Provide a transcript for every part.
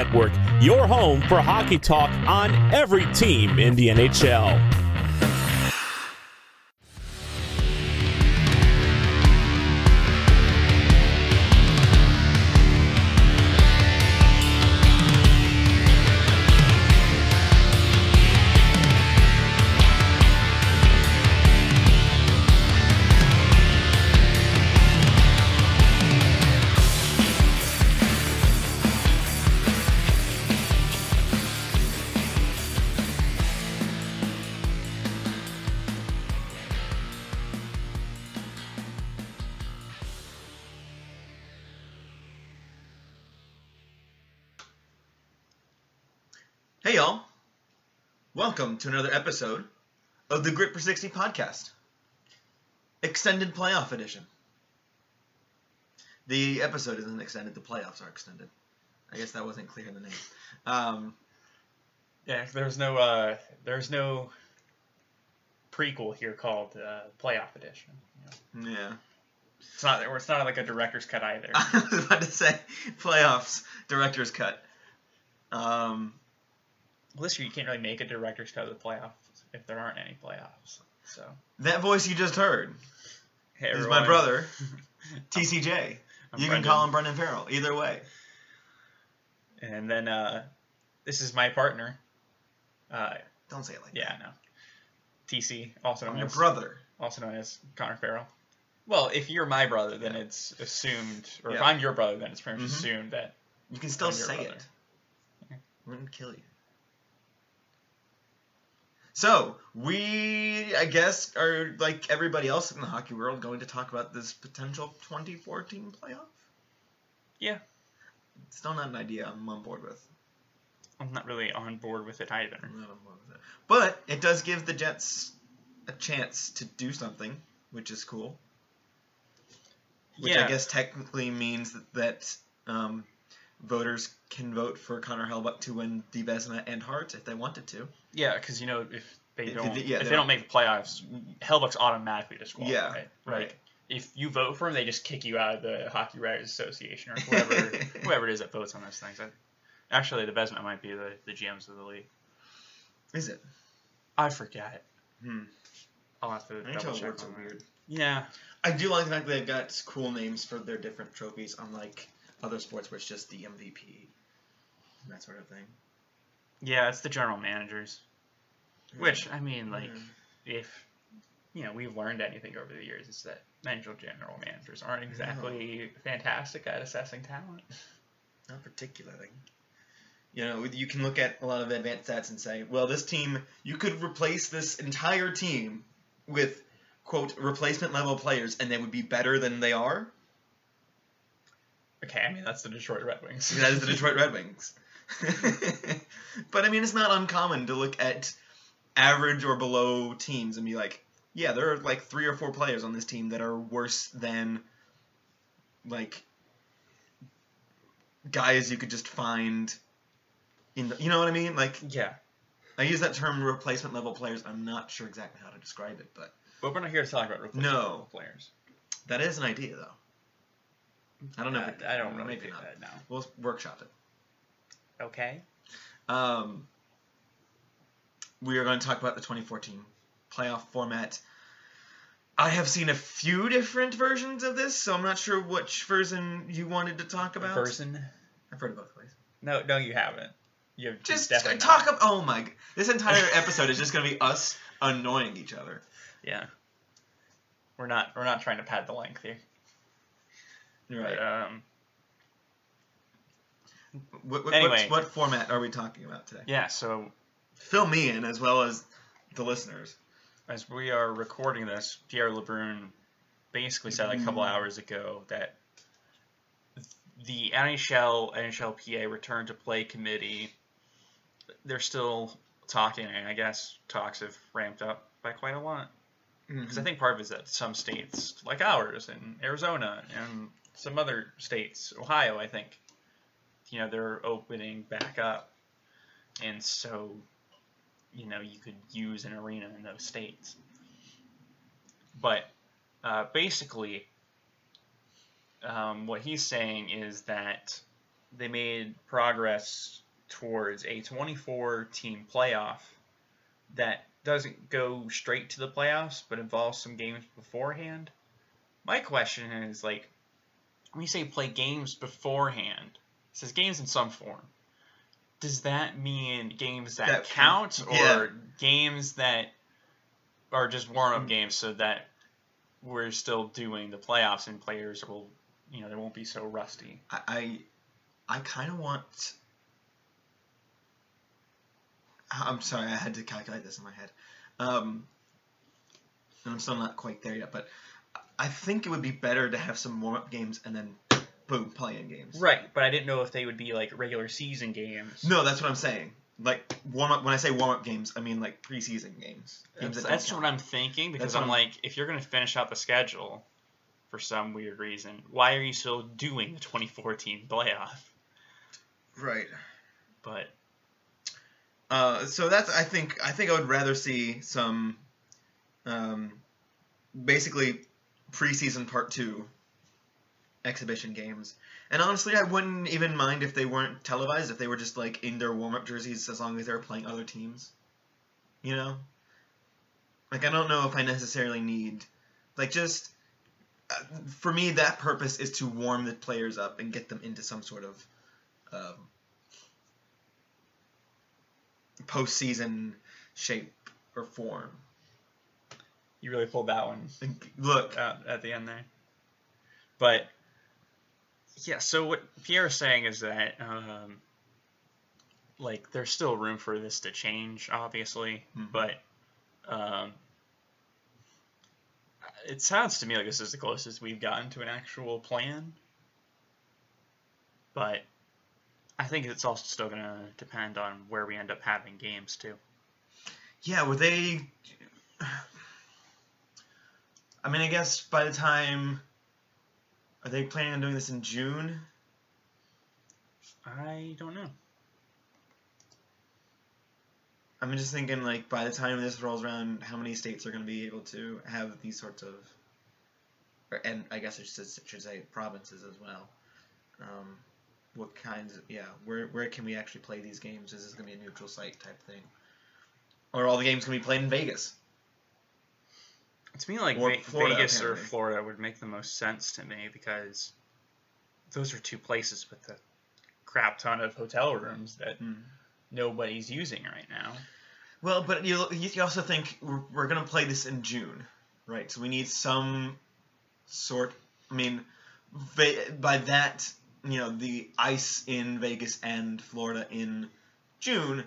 Network, your home for hockey talk on every team in the NHL. To another episode of the Grit for 60 podcast, extended playoff edition. The episode isn't extended, the playoffs are extended. I guess that wasn't clear in the name. Um, Yeah, there's no uh, there's no prequel here called uh, Playoff Edition. You know, yeah. It's not it's not like a director's cut either. I was about to say playoffs, director's cut. Um, well, this year you can't really make a director's cut of the playoffs if there aren't any playoffs. So that voice you just heard hey, is my brother, TCJ. I'm you can call him Brendan Farrell. Either way. And then uh, this is my partner. Uh, Don't say it like that. yeah, no. TC, also known I'm your as brother. also known as Connor Farrell. Well, if you're my brother, then Yeah. it's assumed, or if I'm your brother, then it's pretty much Mhm. assumed that You can still your say brother. it. Wouldn't kill you. So we, I guess, are like everybody else in the hockey world, going to talk about this potential 2014 playoff. Yeah. Still not an idea I'm on board with. I'm not really on board with it either. I'm not on board with it. But it does give the Jets a chance to do something, which is cool. Which yeah. I guess technically means that, that um, voters can vote for Connor Hellebuyck to win the Vezina and Hart if they wanted to. Yeah, because you know if they If- don't, yeah, if they they don't- don't make the playoffs, Hellebuyck's automatically disqualified. Yeah, right. right. Like, if you vote for him, they just kick you out of the Hockey Writers Association or whoever whoever it is that votes on those things. I, actually, the Vezina might be the, the GMs of the league. Is it? I forget. Hmm. I'll have to NHL double check on that. weird. Yeah, I do like the fact that they've got cool names for their different trophies, unlike other sports where it's just the MVP and that sort of thing. yeah, it's the general managers. Which I mean, like, if you know we've learned anything over the years, is that NHL general managers aren't exactly fantastic at assessing talent. Not particularly. You know, you can look at a lot of advanced stats and say, well, this team, you could replace this entire team with, quote, replacement level players, and they would be better than they are. Okay, I mean that's the Detroit Red Wings. That is the Detroit Red Wings. but I mean, it's not uncommon to look at average or below teams and be like, yeah, there are like three or four players on this team that are worse than like guys you could just find in the, you know what I mean? Like yeah, I use that term replacement level players. I'm not sure exactly how to describe it, but but we're not here to talk about replacement No. level players. that is an idea though. I don't know. if I, it- I don't really maybe think not. that now. We'll workshop it. Okay. Um, we are going to talk about the 2014 playoff format. I have seen a few different versions of this, so I'm not sure which version you wanted to talk about. Person? I've heard both ways. No, no, you haven't. You have Just definitely talk up. Oh my! This entire episode is just going to be us annoying each other. Yeah. We're not. We're not trying to pad the length here. Right. But, um. what, what, anyway. what, what format are we talking about today? Yeah. So Fill me in as well as the listeners. as we are recording this, Pierre LeBrun basically said like a couple Mhm. hours ago that the NHL NHLPA return to play committee they're still talking and I guess talks have ramped up by quite a lot because I think part of it is that some states like ours and Arizona and some other states Ohio I think you know they're opening back up and so you know you could use an arena in those states but uh, basically um, what he's saying is that they made progress towards a 24 team playoff that doesn't go straight to the playoffs but involves some games beforehand. My question is like when you say play games beforehand, it says games in some form. Does that mean games that, That- count or yeah. games that are just warm up games so that we're still doing the playoffs and players will you know they won't be so rusty. I I, I kind of want. I'm sorry, I had to calculate this in my head. Um, and I'm still not quite there yet, but I think it would be better to have some warm up games and then boom, play in games. Right, but I didn't know if they would be like regular season games. No, that's what I'm saying. Like warm up. When I say warm up games, I mean like preseason games. games That's, that that's what I'm thinking because I'm I'm- like, if you're gonna finish out the schedule for some weird reason, why are you still doing the 2014 playoff? Right. But Uh, so that's I think I think I would rather see some, um, basically preseason part two exhibition games. And honestly, I wouldn't even mind if they weren't televised, if they were just like in their warm up jerseys, as long as they were playing other teams. You know, like I don't know if I necessarily need, like just uh, for me that purpose is to warm the players up and get them into some sort of um, postseason shape or form. you really pulled that one look, out at the end there. But yeah, so what Pierre is saying is that um, like there's still room for this to change, obviously, Mhm. but um, it sounds to me like this is the closest we've gotten to an actual plan. But I think it's also still going to depend on where we end up having games too. yeah, were they? I mean, I guess by the time are they planning on doing this in June? I don't know. I'm just thinking like by the time this rolls around, how many states are going to be able to have these sorts of, or, and I guess I should, should say provinces as well. Um, what kinds? Of, yeah, where where can we actually play these games? Is this going to be a neutral site type thing, or all the games going to be played in Vegas? To me, like Or Ve- Florida, Vegas or. Florida would make the most sense to me because those are two places with a crap ton of hotel rooms that Hmm. nobody's using right now. Well, but you you also think we're, we're going to play this in June, right? So we need some sort. I mean, by that you know the ice in Vegas and Florida in June,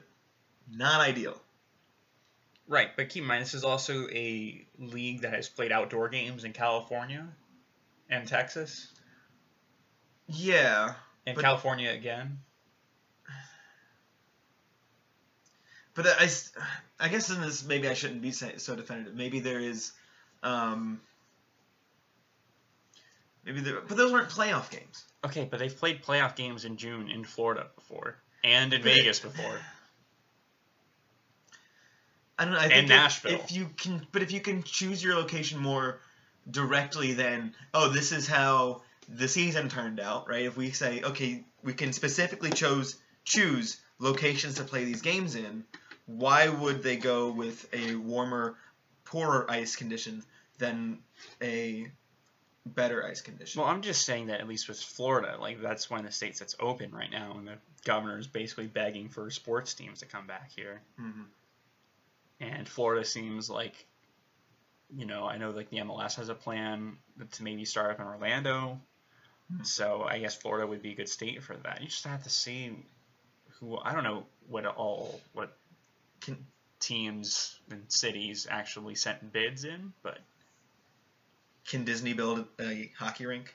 not ideal. Right, but keep in mind this is also a league that has played outdoor games in California and Texas Yeah, and But- California again. but I, I guess in this maybe I shouldn't be so definitive. Maybe there is, um, maybe there, but those weren't playoff games. Okay, but they've played playoff games in June in Florida before and in But Vegas before. I don't know. I And think if- Nashville. If, you can, but if you can choose your location more directly, then oh, this is how the season turned out, right? If we say okay, we can specifically chose choose locations to play these games in. Why would they go with a warmer, poorer ice condition than a better ice condition? Well, I'm just saying that at least with Florida, like that's one of the states that's open right now, and the governor is basically begging for sports teams to come back here. Mhm. And Florida seems like, you know, I know like the MLS has a plan to maybe start up in Orlando, Hmm. so I guess Florida would be a good state for that. You just have to see who I don't know what all what Can- teams and cities actually sent bids in, but Can Disney build a hockey rink?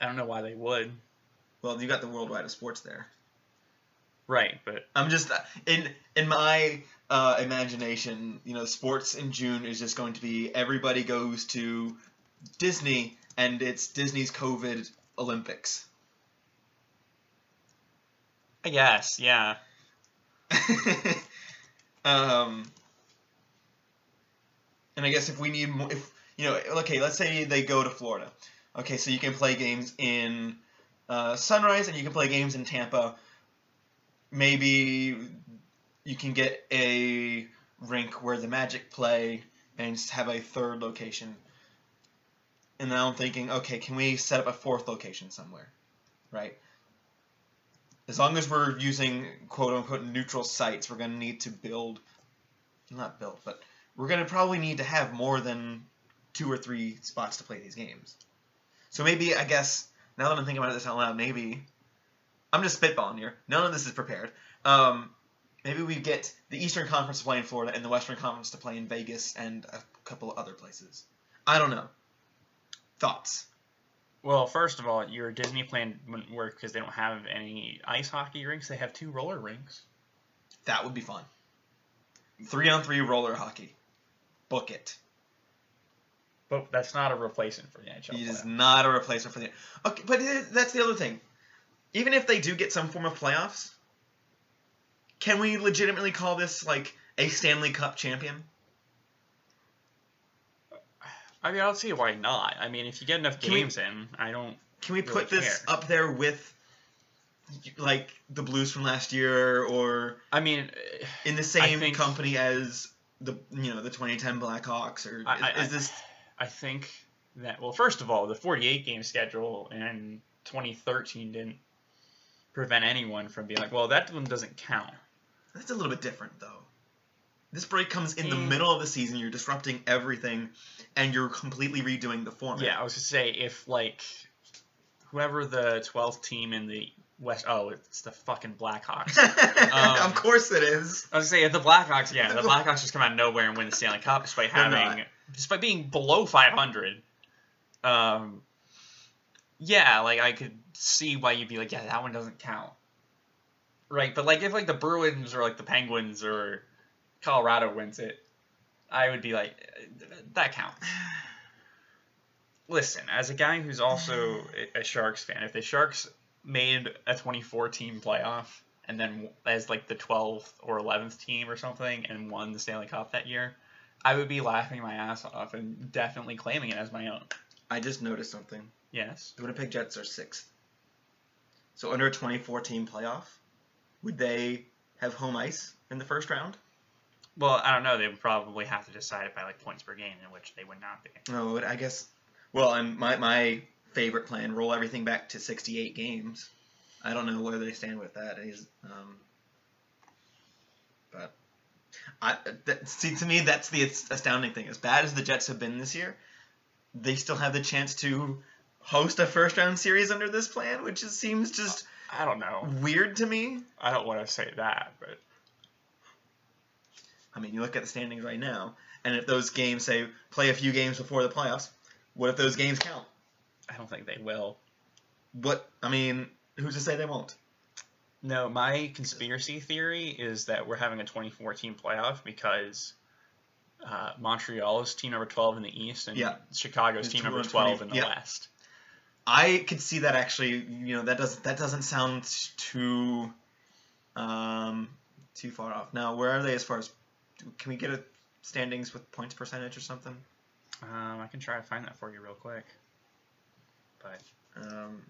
I don't know why they would. Well, you got the worldwide of sports there. Right, but I'm just in in my uh, imagination, you know, sports in June is just going to be everybody goes to Disney and it's Disney's COVID Olympics. I guess, yeah. um, and I guess if we need more, if you know, okay, let's say they go to Florida. Okay, so you can play games in uh, Sunrise, and you can play games in Tampa. Maybe you can get a rink where the Magic play and just have a third location. And now I'm thinking, okay, can we set up a fourth location somewhere, right? As long as we're using quote unquote neutral sites, we're going to need to build, not build, but we're going to probably need to have more than two or three spots to play these games. So maybe, I guess, now that I'm thinking about this out loud, maybe I'm just spitballing here. None of this is prepared. Um, maybe we get the Eastern Conference to play in Florida and the Western Conference to play in Vegas and a couple of other places. I don't know. Thoughts? Well, first of all, your Disney plan wouldn't work because they don't have any ice hockey rinks. They have two roller rinks. That would be fun. Three on three roller hockey. Book it. But that's not a replacement for the NHL. It is not a replacement for the. Okay, but that's the other thing. Even if they do get some form of playoffs, can we legitimately call this like a Stanley Cup champion? I mean, I don't see why not. I mean, if you get enough Can we- games in, I don't. Can we Really put this care. up there with like the Blues from last year, or I mean, in the same think- company as the you know the 2010 Blackhawks, or I- is, I- is this? I think that well, first of all, the 48 game schedule in 2013 didn't prevent anyone from being like, well, that one doesn't count. That's a little bit different though. This break comes in the Mm. middle of the season. You're disrupting everything, and you're completely redoing the format. Yeah, I was gonna say if like whoever the 12th team in the West, oh, it's the fucking Blackhawks. Um, of course it is. I was gonna say if the Blackhawks, yeah, the Blackhawks just come out of nowhere and win the Stanley Cup despite having, despite being below 500. Um, yeah, like I could see why you'd be like, yeah, that one doesn't count. Right, but like if like the Bruins or like the Penguins or Colorado wins it, I would be like, "Uh, that counts. Listen, as a guy who's also a- Sharks fan, if the Sharks made a 24 team playoff and then as like the 12th or 11th team or something and won the Stanley Cup that year, I would be laughing my ass off and definitely claiming it as my own. I just noticed something. Yes. The Winnipeg Jets are sixth. So under a 2014 playoff, would they have home ice in the first round? Well, I don't know. They would probably have to decide it by like points per game, in which they would not be. No, I guess. Well, and my my favorite plan: roll everything back to 68 games. I don't know where they stand with that. Is um, but I that, see to me that's the astounding thing. As bad as the Jets have been this year, they still have the chance to host a first round series under this plan, which just seems just I don't know. weird to me. I don't want to say that, but I mean, you look at the standings right now, and if those games say play a few games before the playoffs, what if those games count? I don't think they will. What I mean, who's to say they won't? No, my conspiracy theory is that we're having a 2014 playoff because uh, Montreal is team number 12 in the East and Yeah. Chicago's team number 12 in the yeah. West. I could see that actually. You know, that doesn't that doesn't sound too um too far off. Now, where are they as far as? Can we get a standings with points percentage or something? Um, I can try to find that for you real quick. But Um,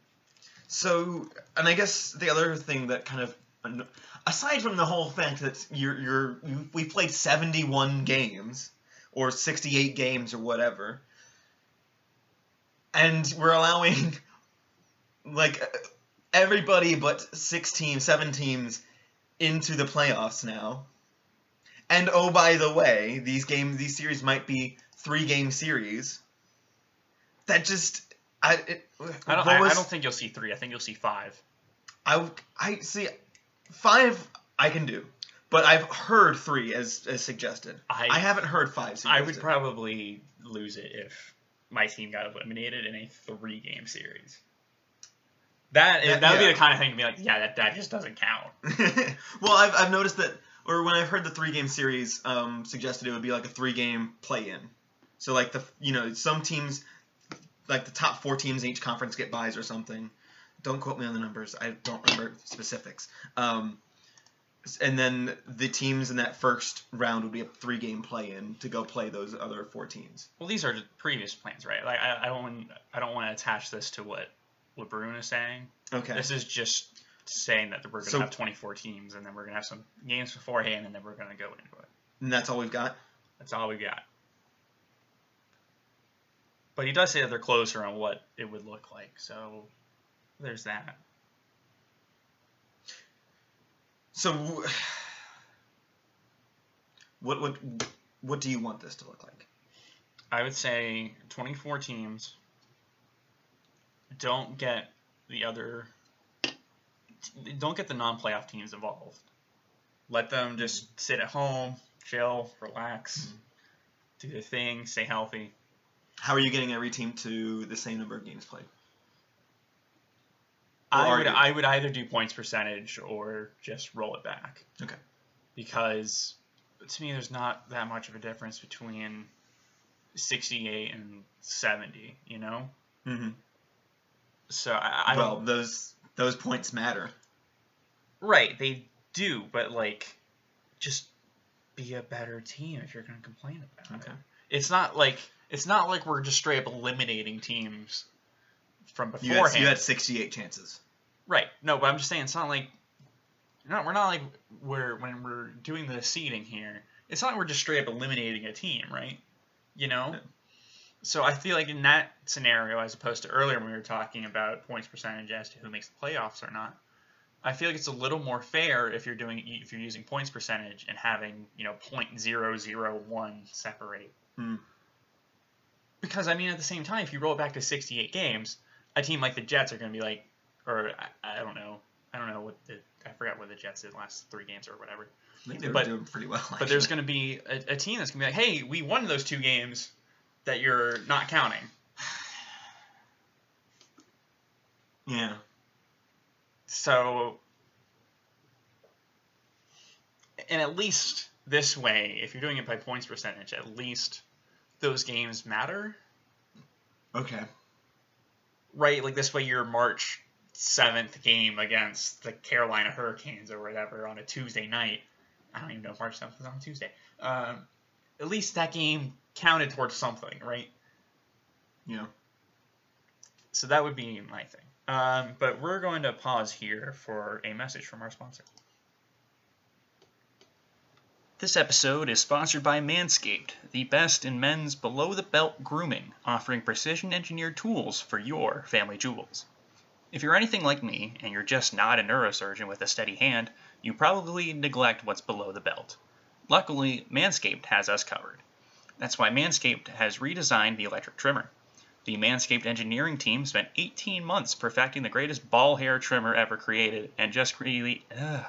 so, and I guess the other thing that kind of, aside from the whole fact that you're you're we played seventy one games or sixty eight games or whatever, and we're allowing like everybody but six teams, seven teams into the playoffs now. And oh, by the way, these games, these series might be three game series. That just, I, it, I don't, I, was- I don't think you'll see three. I think you'll see five. I, I see five I can do, but I've heard three as, as suggested. I, I haven't heard five. I would probably lose it if my team got eliminated in a three game series. That, That- that, would yeah. be the kind of thing to be like, yeah, that, that just doesn't count. well, I've, I've noticed that, or when I've heard the three game series um, suggested, it would be like a three game play in. So like the you know some teams, like the top four teams in each conference get buys or something. Don't quote me on the numbers. I don't remember specifics. Um, and then the teams in that first round would be a three game play in to go play those other four teams. Well, these are the previous plans, right? Like, I, I don't, want- I don't want to attach this to what, what LeBrun is saying. Okay. This is just saying that we're going to So- have 24 teams, and then we're going to have some games beforehand, and then we're going to go into it. And that's all we've got. That's all we've got. But he does say that they're closer on what it would look like, so there's that. So, what what what do you want this to look like? I would say 24 teams. Don't get the other. Don't get the non-playoff teams involved. Let them just sit at home, chill, relax, mm-hmm. do their thing, stay healthy. How are you getting every team to the same number of games played? I would you? I would either do points percentage or just roll it back. Okay. Because to me, there's not that much of a difference between 68 and 70. You know. Mm-hmm. So I, I well, don't. those those points matter. Right, they do, but like, just be a better team if you're going to complain about it. Okay. it. It's not like it's not like we're just straight up eliminating teams from You had, you had 68 chances. Right. No, but I'm just saying it's not like no, we're not like we're when we're doing the seeding here. It's not like we're just straight up eliminating a team, right? You know. Yeah. So I feel like in that scenario, as opposed to earlier when we were talking about points percentage as to who makes the playoffs or not, I feel like it's a little more fair if you're doing if you're using points percentage and having you know point zero zero one separate. Hmm. Because I mean, at the same time, if you roll it back to 68 games, a team like the Jets are going to be like, or I, I don't know, I don't know what the I forgot what the Jets did last three games or whatever. I think they were But- doing pretty well. But there's going to be a, a team that's going to be like, hey, we won those two games that you're not counting. yeah. So, and at least this way, if you're doing it by points percentage, at least those games matter, Okay. Right? Like this way, your March seventh game against the Carolina Hurricanes or whatever on a Tuesday night. I don't even know if March seventh was on Tuesday. Um, at least that game counted towards something, right? Yeah. So that would be my thing. Um, but we're going to pause here for a message from our sponsor. This episode is sponsored by Manscaped, the best in men's below the belt grooming, offering precision engineered tools for your family jewels. If you're anything like me and you're just not a neurosurgeon with a steady hand, you probably neglect what's below the belt. Luckily, Manscaped has us covered. That's why Manscaped has redesigned the electric trimmer. The Manscaped engineering team spent 18 months perfecting the greatest ball hair trimmer ever created and just really. Ugh.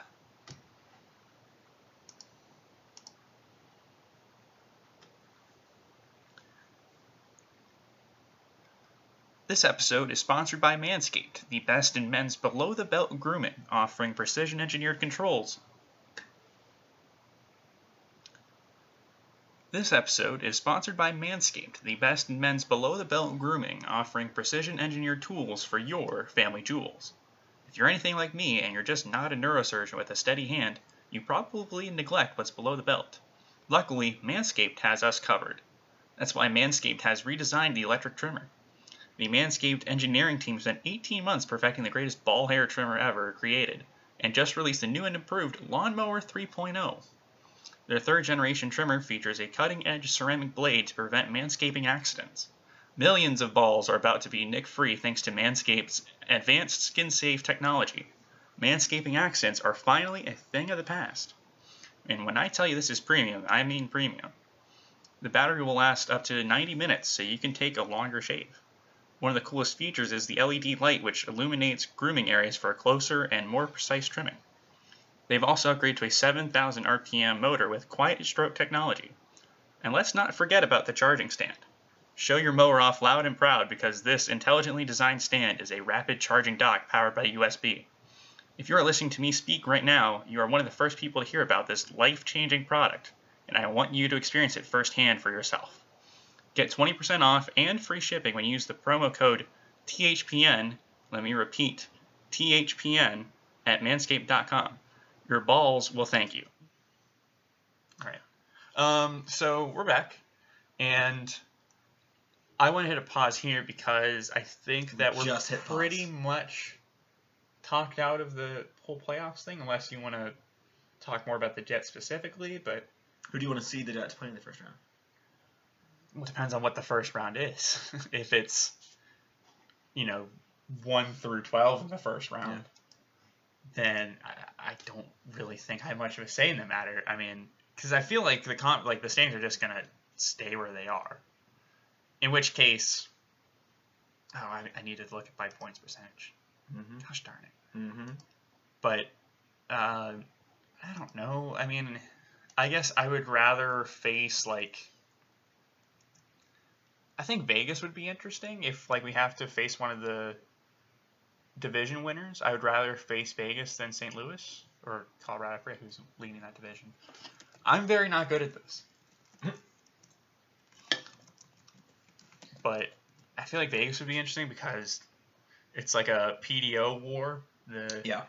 This episode is sponsored by Manscaped, the best in men's below the belt grooming, offering precision engineered controls. This episode is sponsored by Manscaped, the best in men's below the belt grooming, offering precision engineered tools for your family jewels. If you're anything like me and you're just not a neurosurgeon with a steady hand, you probably neglect what's below the belt. Luckily, Manscaped has us covered. That's why Manscaped has redesigned the electric trimmer. The Manscaped engineering team spent 18 months perfecting the greatest ball hair trimmer ever created, and just released the new and improved Lawnmower 3.0. Their third generation trimmer features a cutting edge ceramic blade to prevent manscaping accidents. Millions of balls are about to be nick free thanks to Manscaped's advanced skin safe technology. Manscaping accidents are finally a thing of the past. And when I tell you this is premium, I mean premium. The battery will last up to 90 minutes, so you can take a longer shave. One of the coolest features is the LED light, which illuminates grooming areas for a closer and more precise trimming. They've also upgraded to a 7,000 RPM motor with quiet stroke technology. And let's not forget about the charging stand. Show your mower off loud and proud because this intelligently designed stand is a rapid charging dock powered by USB. If you are listening to me speak right now, you are one of the first people to hear about this life changing product, and I want you to experience it firsthand for yourself. Get 20% off and free shipping when you use the promo code THPN. Let me repeat THPN at manscaped.com. Your balls will thank you. All right. Um, so we're back, and I want to hit a pause here because I think that we're Just hit pause. pretty much talked out of the whole playoffs thing, unless you want to talk more about the Jets specifically. But Who do you want to see the Jets play in the first round? It depends on what the first round is. if it's, you know, one through twelve in the first round, then I, I don't really think I have much of a say in the matter. I mean, because I feel like the comp, like the standings are just gonna stay where they are. In which case, oh, I, I need to look at by points percentage. Mm-hmm. Gosh darn it. Mm-hmm. But uh, I don't know. I mean, I guess I would rather face like. I think Vegas would be interesting if like we have to face one of the division winners. I would rather face Vegas than St. Louis or Colorado. I forget who's leading that division. I'm very not good at this. but I feel like Vegas would be interesting because it's like a PDO war. The Yeah.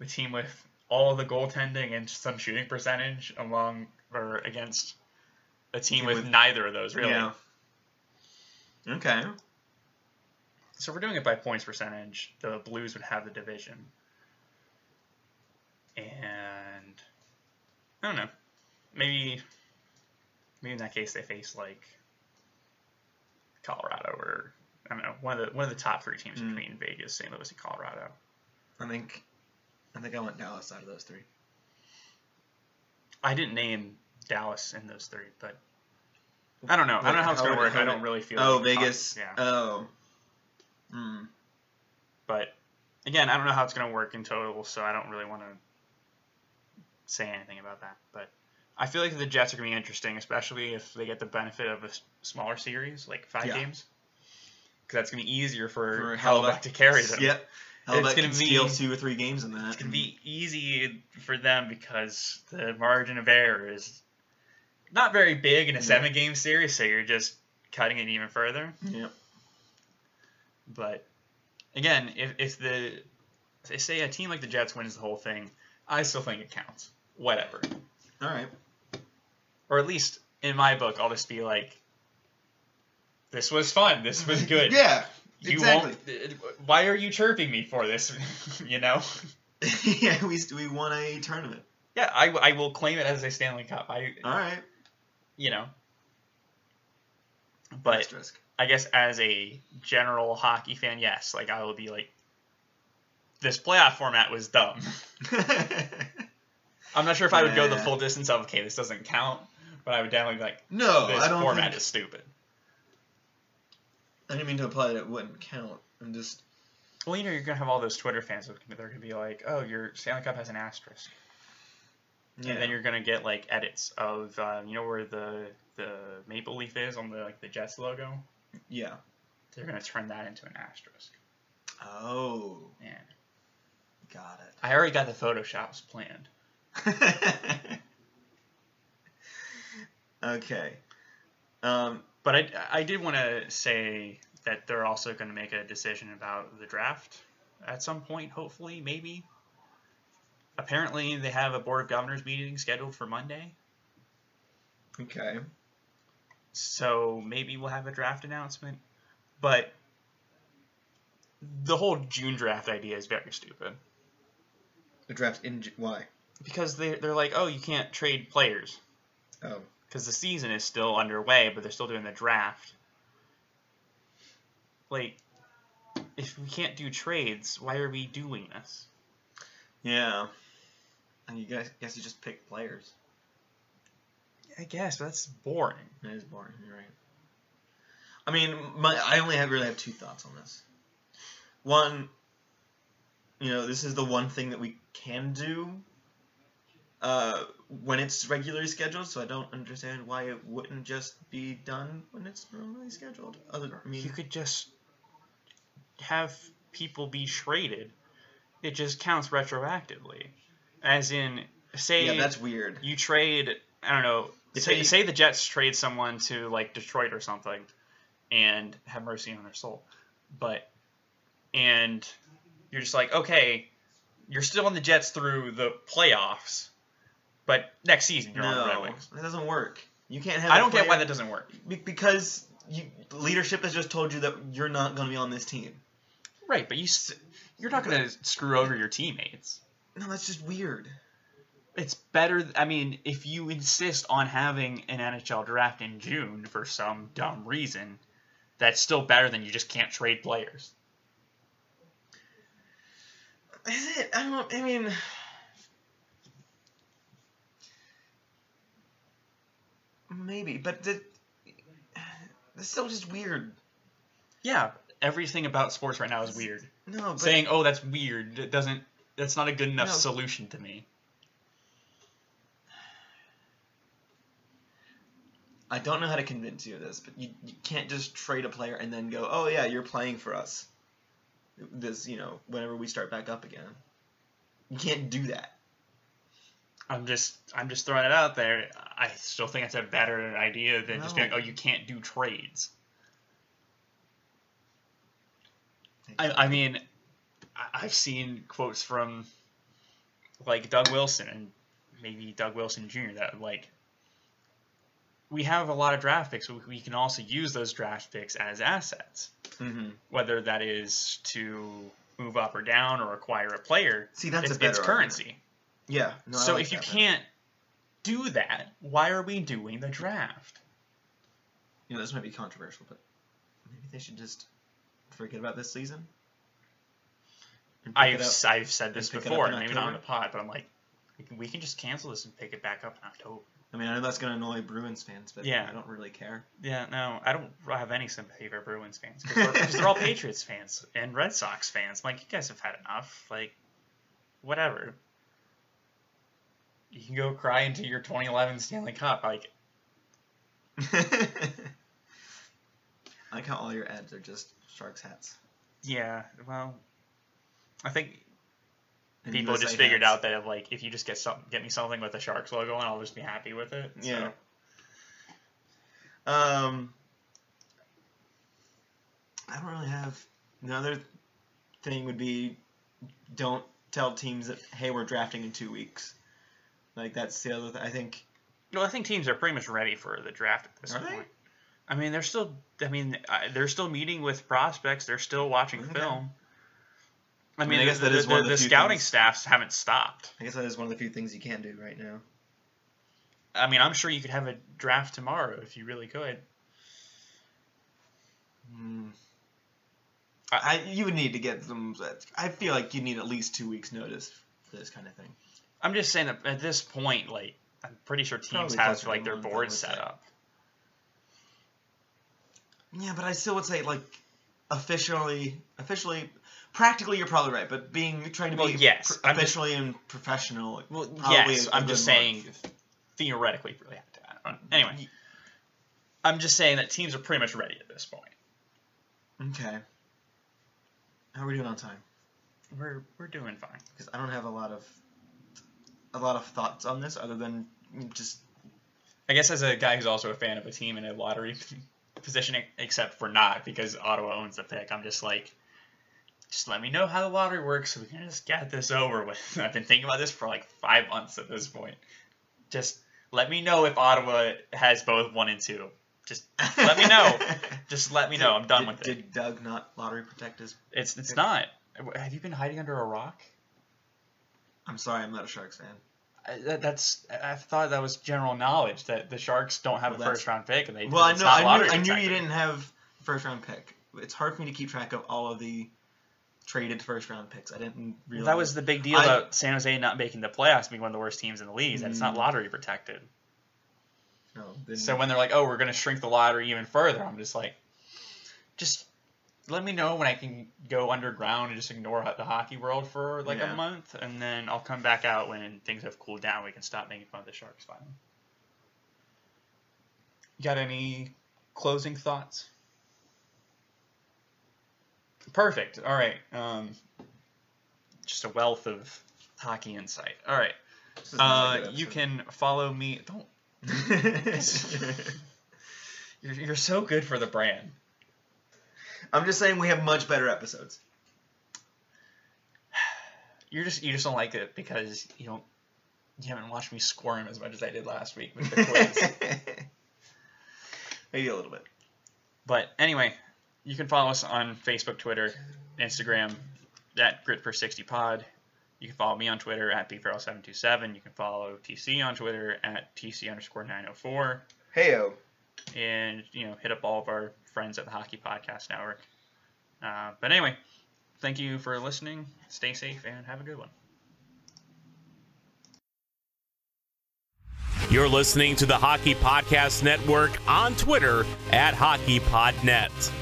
the team with all the goaltending and some shooting percentage among or against a team with, with- neither of those really. Yeah. Okay. So if we're doing it by points percentage. The Blues would have the division, and I don't know. Maybe maybe in that case they face like Colorado or I don't know one of the one of the top three teams Mm. between Vegas, St. Louis, and Colorado. I think I think I went Dallas out of those three. I didn't name Dallas in those three, but I don't know. I don't know how it's gonna work. I don't really feel. Oh, like- Vegas. Yeah, Oh. Hmm. but again, I don't know how it's gonna work in total, so I don't really want to say anything about that. But I feel like the Jets are gonna be interesting, especially if they get the benefit of a smaller series, like five Yeah. games, because that's gonna be easier for, For Hellebuyck to carry them. Yep. Hellebuyck gonna can steal be- two or three games in that. It's gonna be easy for them because the margin of error is not very big in a seven game series, so you're just cutting it even further. Yep. But again, if, if the if they say a team like the Jets wins the whole thing, I still think it counts. Whatever. All right. Or at least in my book, I'll just be like, this was fun. This was good. yeah. You exactly. won't. Why are you chirping me for this? you know. yeah. We we won a tournament. Yeah, I, I will claim it as a Stanley Cup. I All right. You know. But Asterisk. I guess as a general hockey fan, yes, like I will be like, this playoff format was dumb. I'm not sure if I would go the Yeah. full distance of okay, this doesn't count, but I would definitely be like, no, this I don't format think, is stupid. I didn't mean to imply that it wouldn't count. I'm just. Well, you know, you're gonna have all those Twitter fans that they're gonna be like, oh, your Stanley Cup has an asterisk, Yeah. and then you're gonna get like edits of, uh, you know, where the the maple leaf is on the like the Jets logo. yeah. They're gonna turn that into an asterisk. Oh. Yeah, Got it. I already got the photoshops planned. okay. Um. But I, I did want to say that they're also going to make a decision about the draft at some point, hopefully, maybe. Apparently, they have a Board of Governors meeting scheduled for Monday. Okay. So maybe we'll have a draft announcement. But the whole June draft idea is very stupid. The draft in why? Because they, they're like, oh, you can't trade players. Oh. because the season is still underway, but they're still doing the draft. Like, if we can't do trades, why are we doing this? Yeah. And you guys guess you just pick players. I guess but that's boring. That is boring. You're right. I mean, my I only have really have two thoughts on this. One, you know, this is the one thing that we can do uh, when it's regularly scheduled, so I don't understand why it wouldn't just be done when it's normally scheduled. Other, I mean, You could just have people be traded. It just counts retroactively, as in, say yeah, that's weird. you trade. I don't know. If Say, they- say the Jets trade someone to like Detroit or something, and have mercy on their soul, but and you're just like, okay, you're still on the Jets through the playoffs, but next season you're on the Red No, Wings. that doesn't work. You can't have. I don't get why that doesn't work. Be- because you leadership has just told you that you're not going to be on this team. Right, but you You're not going to screw over your teammates. No, that's just weird. It's better. I mean, if you insist on having an NHL draft in June for some dumb reason, that's still better than you just can't trade players. Is it? I don't. I mean, maybe, but the, it's still just weird. Yeah, everything about sports right now is weird. No, but Saying, "Oh, that's weird," it doesn't. That's not a good enough No. solution to me. I don't know how to convince you of this, but you, you can't just trade a player and then go, oh yeah, you're playing for us. This, you know, whenever we start back up again. You can't do that. I'm just, I'm just throwing it out there. I still think it's a better idea than just No. going, "Oh, you can't do trades." I, I mean, I- I've seen quotes from like Doug Wilson and maybe Doug Wilson Jr. that like we have a lot of draft picks, but we can also use those draft picks as assets, hmm whether that is to move up or down or acquire a player. See, that's it's, a better it's currency. Yeah. No, so like if you can't do that, why are we doing the draft? you know, this might be controversial, but maybe they should just forget about this season. I've, it up. s- I've said this pick it up before, maybe not on the pod, but I'm like, we can- we can just cancel this and pick it back up in October. I mean, I know that's gonna annoy Bruins fans, but Yeah. I don't really care. Yeah, no, I don't have any sympathy for Bruins fans because they're all Patriots fans and Red Sox fans. I'm like, you guys have had enough. Like, whatever. You can go cry into your 2011 Stanley Cup. Like, I like how all your ads are just Sharks hats. yeah, well, I think And people just figured out that like if you just get some, get me something with the Sharks logo on, I'll just be happy with it. So, Yeah. Um, I don't really have. Another thing would be, don't tell teams that hey we're drafting in two weeks. Like that's the other. Th- I think. No, I think teams are pretty much ready for the draft at this Are they? point. I mean, they're still. I mean, they're still meeting with prospects. They're still watching film. I I mean, mean, I guess the, that is the- one of the the scouting things- staffs haven't stopped. I guess that is one of the few things you can do right now. I mean, I'm sure you could have a draft tomorrow if you really could. Hmm. I you would need to get them. I feel like you need at least two weeks notice for this kind of thing. I'm just saying that at this point, like, I'm pretty sure teams Probably have like their a month, I boards set say. up. Yeah, but I still would say like officially, officially, practically, you're probably right. But being trying to Well, be yes, I'm just- officially and professional. Well, yes, I'm just saying month. theoretically. Really have to add. Anyway, I'm just saying that teams are pretty much ready at this point. Okay. How are we doing on time? We're we're doing fine. Because I don't have a lot of a lot of thoughts on this other than just I guess as a guy who's also a fan of a team in a lottery position, except for not because Ottawa owns the pick, I'm just like, just let me know how the lottery works so we can just get this over with. I've been thinking about this for like five months at this point. Just let me know if Ottawa has both one and two. Just let me know. Just let me know. I'm done did, with it. Did Doug not lottery protect his? It's it's not. Have you been hiding under a rock? I'm sorry, I'm not a Sharks fan. I, that, that's I thought that was general knowledge that the Sharks don't have Well, a first round pick and they Well, I know, I knew, I knew you didn't have first round pick. It's hard for me to keep track of all of the traded first round picks. I didn't realize That was the big deal I- about San Jose not making the playoffs, being one of the worst teams in the league. is that it's not Mm. lottery protected. No, So when they're like, "Oh, we're going to shrink the lottery even further," I'm just like, just let me know when I can go underground and just ignore the hockey world for like Yeah. a month, and then I'll come back out when things have cooled down. We can stop making fun of the Sharks finally. You got any closing thoughts? Perfect. All right. Um, just a wealth of hockey insight. All right. This is not a Uh, you can follow me. Don't. You're, you're so good for the brand. I'm just saying we have much better episodes. You're just you just don't like it because you don't you haven't watched me squirm as much as I did last week with the quiz. Maybe a little bit. but anyway, you can follow us on Facebook, Twitter, Instagram, at Grit for 60 Pod. You can follow me on Twitter at bfarrell727. You can follow TC on Twitter at TC underscore 904. Heyo. And, you know, hit up all of our friends at the Hockey Podcast Network. Uh, but anyway, thank you for listening. Stay safe and have a good one. You're listening to the Hockey Podcast Network on Twitter at HockeyPodNet.